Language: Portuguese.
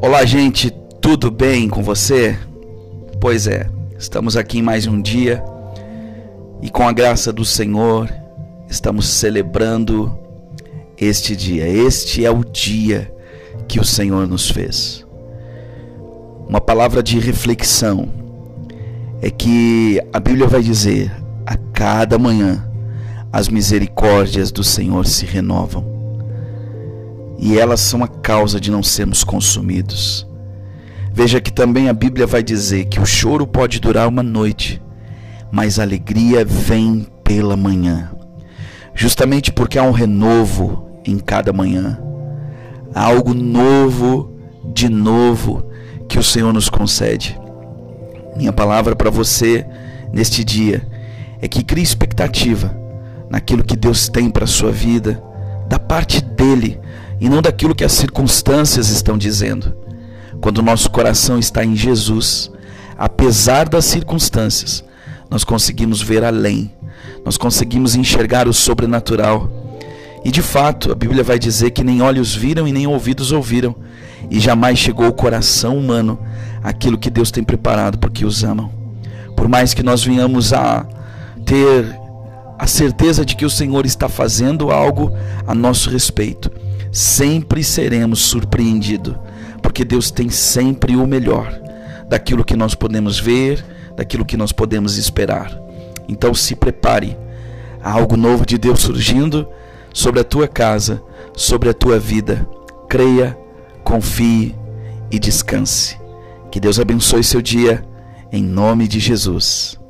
Olá, gente, tudo bem com você? Pois é, estamos aqui em mais um dia e com a graça do Senhor estamos celebrando este dia. Este é o dia que o Senhor nos fez. Uma palavra de reflexão é que a Bíblia vai dizer: a cada manhã as misericórdias do Senhor se renovam e elas são a causa de não sermos consumidos. Veja que também a Bíblia vai dizer que o choro pode durar uma noite, mas a alegria vem pela manhã. Justamente porque há um renovo em cada manhã. Há algo novo, de novo, que o Senhor nos concede. Minha palavra para você neste dia é que crie expectativa naquilo que Deus tem para a sua vida, da parte dele e não daquilo que as circunstâncias estão dizendo. Quando o nosso coração está em Jesus, apesar das circunstâncias, nós conseguimos ver além, nós conseguimos enxergar o sobrenatural. E de fato, a Bíblia vai dizer que nem olhos viram e nem ouvidos ouviram, e jamais chegou ao coração humano aquilo que Deus tem preparado porque os amam. Por mais que nós venhamos a ter a certeza de que o Senhor está fazendo algo a nosso respeito, sempre seremos surpreendidos, porque Deus tem sempre o melhor daquilo que nós podemos ver, daquilo que nós podemos esperar. Então se prepare, há algo novo de Deus surgindo sobre a tua casa, sobre a tua vida. Creia, confie e descanse. Que Deus abençoe seu dia, em nome de Jesus.